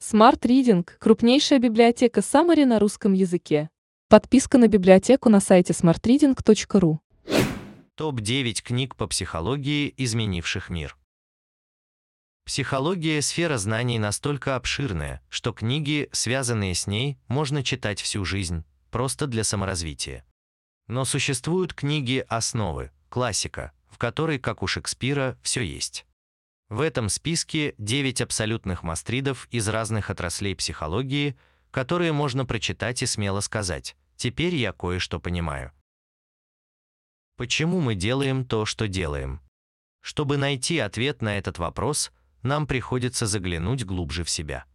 Smart Reading – крупнейшая библиотека Summary на русском языке. Подписка на библиотеку на сайте smartreading.ru. Топ-9 книг по психологии, изменивших мир. Психология – сфера знаний настолько обширная, что книги, связанные с ней, можно читать всю жизнь, просто для саморазвития. Но существуют книги «Основы», классика, в которой, как у Шекспира, все есть. В этом списке 9 абсолютных мастридов из разных отраслей психологии, которые можно прочитать и смело сказать «теперь я кое-что понимаю». Почему мы делаем то, что делаем? Чтобы найти ответ на этот вопрос, нам приходится заглянуть глубже в себя.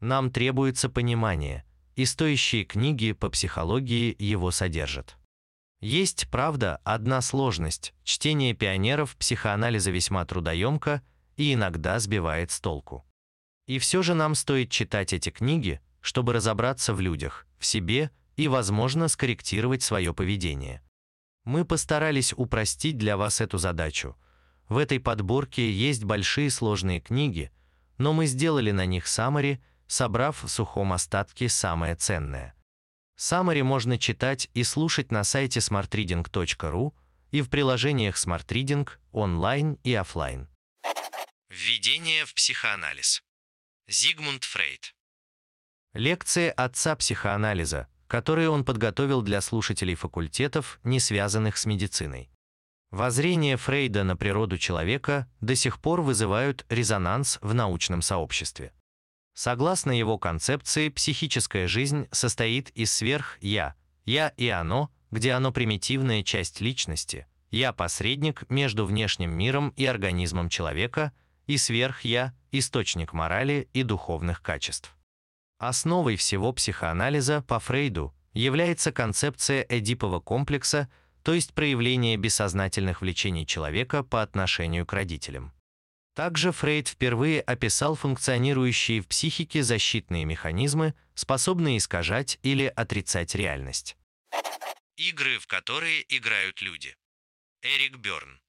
Нам требуется понимание, и стоящие книги по психологии его содержат. Есть, правда, одна сложность. Чтение пионеров психоанализа весьма трудоемко – и иногда сбивает с толку. И все же нам стоит читать эти книги, чтобы разобраться в людях, в себе и, возможно, скорректировать свое поведение. Мы постарались упростить для вас эту задачу. В этой подборке есть большие сложные книги, но мы сделали на них саммари, собрав в сухом остатке самое ценное. Саммари можно читать и слушать на сайте smartreading.ru и в приложениях Smart Reading онлайн и офлайн. Введение в психоанализ. Зигмунд Фрейд. Лекции отца психоанализа, которые он подготовил для слушателей факультетов, не связанных с медициной. Воззрения Фрейда на природу человека до сих пор вызывают резонанс в научном сообществе. Согласно его концепции, психическая жизнь состоит из сверх-я, я и оно, где оно примитивная часть личности, я посредник между внешним миром и организмом человека – и сверх-я – источник морали и духовных качеств. Основой всего психоанализа по Фрейду является концепция Эдипова комплекса, то есть проявление бессознательных влечений человека по отношению к родителям. Также Фрейд впервые описал функционирующие в психике защитные механизмы, способные искажать или отрицать реальность. Игры, в которые играют люди. Эрик Бёрн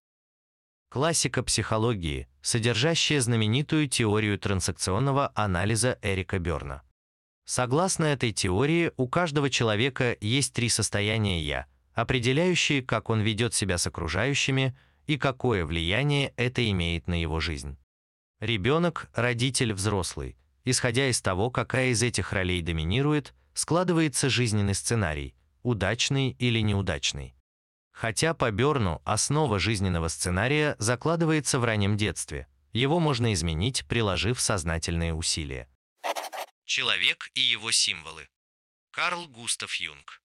Классика психологии, содержащая знаменитую теорию трансакционного анализа Эрика Берна. Согласно этой теории, у каждого человека есть три состояния «я», определяющие, как он ведет себя с окружающими и какое влияние это имеет на его жизнь. Ребенок, родитель, взрослый. Исходя из того, какая из этих ролей доминирует, складывается жизненный сценарий, удачный или неудачный. Хотя по Берну основа жизненного сценария закладывается в раннем детстве, его можно изменить, приложив сознательные усилия. Человек и его символы. Карл Густав Юнг.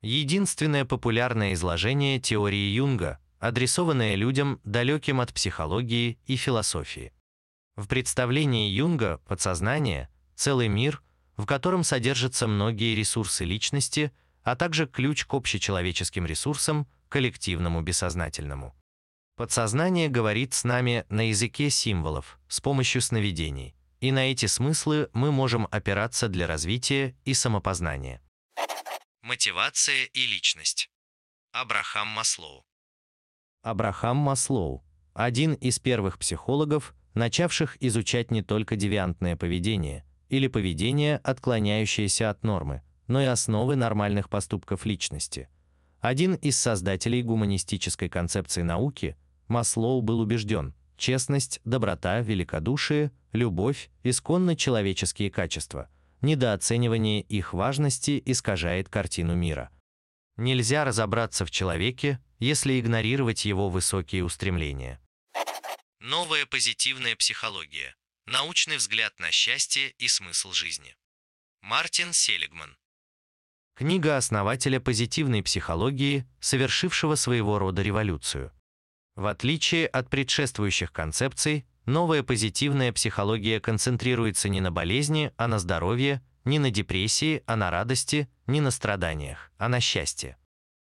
Единственное популярное изложение теории Юнга, адресованное людям, далеким от психологии и философии. В представлении Юнга подсознание – целый мир, в котором содержатся многие ресурсы личности – а также ключ к общечеловеческим ресурсам, коллективному бессознательному. Подсознание говорит с нами на языке символов, с помощью сновидений, и на эти смыслы мы можем опираться для развития и самопознания. Мотивация и личность. Абрахам Маслоу. Абрахам Маслоу – один из первых психологов, начавших изучать не только девиантное поведение или поведение, отклоняющееся от нормы, но и основы нормальных поступков личности. Один из создателей гуманистической концепции науки, Маслоу был убежден, честность, доброта, великодушие, любовь – исконно человеческие качества. Недооценивание их важности искажает картину мира. Нельзя разобраться в человеке, если игнорировать его высокие устремления. Новая позитивная психология. Научный взгляд на счастье и смысл жизни. Мартин Селигман. Книга основателя позитивной психологии, совершившего своего рода революцию. В отличие от предшествующих концепций, новая позитивная психология концентрируется не на болезни, а на здоровье, не на депрессии, а на радости, не на страданиях, а на счастье.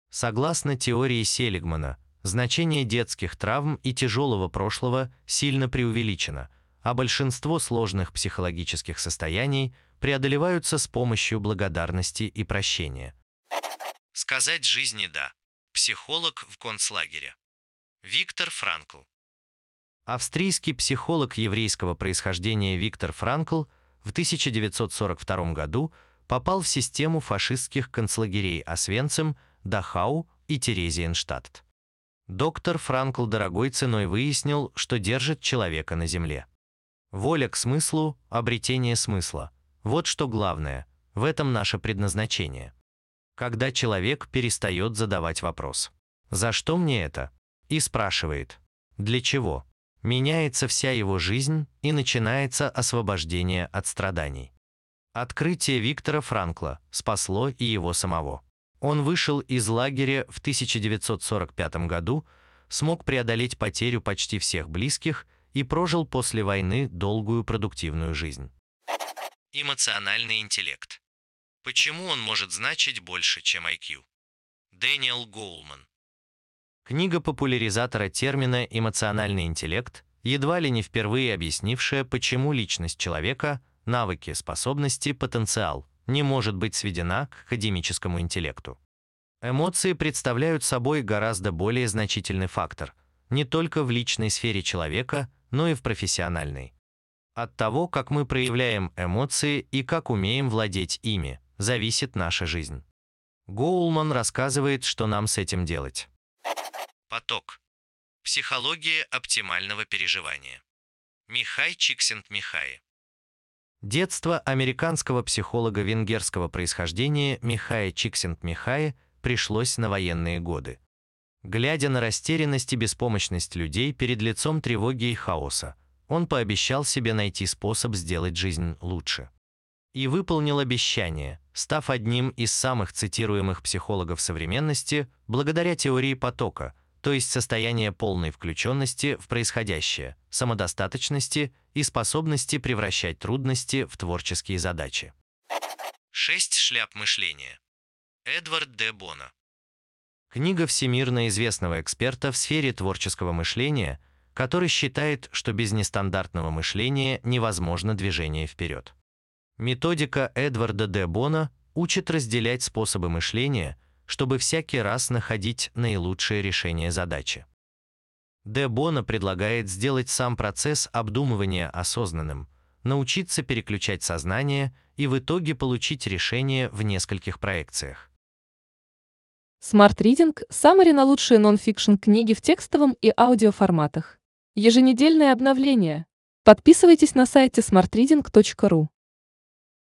Согласно теории Селигмана, значение детских травм и тяжелого прошлого сильно преувеличено, а большинство сложных психологических состояний преодолеваются с помощью благодарности и прощения. Сказать жизни «да». Психолог в концлагере. Виктор Франкл. Австрийский психолог еврейского происхождения Виктор Франкл в 1942 году попал в систему фашистских концлагерей Освенцим, Дахау и Терезиенштадт. Доктор Франкл дорогой ценой выяснил, что держит человека на земле. Воля к смыслу, обретение смысла – вот что главное, в этом наше предназначение. Когда человек перестает задавать вопрос «За что мне это?» и спрашивает «Для чего?», меняется вся его жизнь и начинается освобождение от страданий. Открытие Виктора Франкла спасло и его самого. Он вышел из лагеря в 1945 году, смог преодолеть потерю почти всех близких и прожил после войны долгую продуктивную жизнь. Эмоциональный интеллект. Почему он может значить больше, чем IQ? Дэниел Гоулман. Книга популяризатора термина «эмоциональный интеллект», едва ли не впервые объяснившая, почему личность человека, навыки, способности, потенциал не может быть сведена к академическому интеллекту. Эмоции представляют собой гораздо более значительный фактор, не только в личной сфере человека, но и в профессиональной. От того, как мы проявляем эмоции и как умеем владеть ими, зависит наша жизнь. Гоулман рассказывает, что нам с этим делать. Поток. Психология оптимального переживания. Михай Чиксент-Михай. Детство американского психолога венгерского происхождения Михая Чиксент-Михая пришлось на военные годы. Глядя на растерянность и беспомощность людей перед лицом тревоги и хаоса, он пообещал себе найти способ сделать жизнь лучше. И выполнил обещание, став одним из самых цитируемых психологов современности благодаря теории потока – то есть состояние полной включенности в происходящее, самодостаточности и способности превращать трудности в творческие задачи. Шесть шляп мышления. Эдвард Д. Бона. Книга всемирно известного эксперта в сфере творческого мышления, который считает, что без нестандартного мышления невозможно движение вперед. Методика Эдварда Д. Бона учит разделять способы мышления – чтобы всякий раз находить наилучшее решение задачи. Де Бона предлагает сделать сам процесс обдумывания осознанным, научиться переключать сознание и в итоге получить решение в нескольких проекциях. Smart Reading – Summary на лучшие нон-фикшн книги в текстовом и аудиоформатах. Еженедельное обновление. Подписывайтесь на сайте smartreading.ru.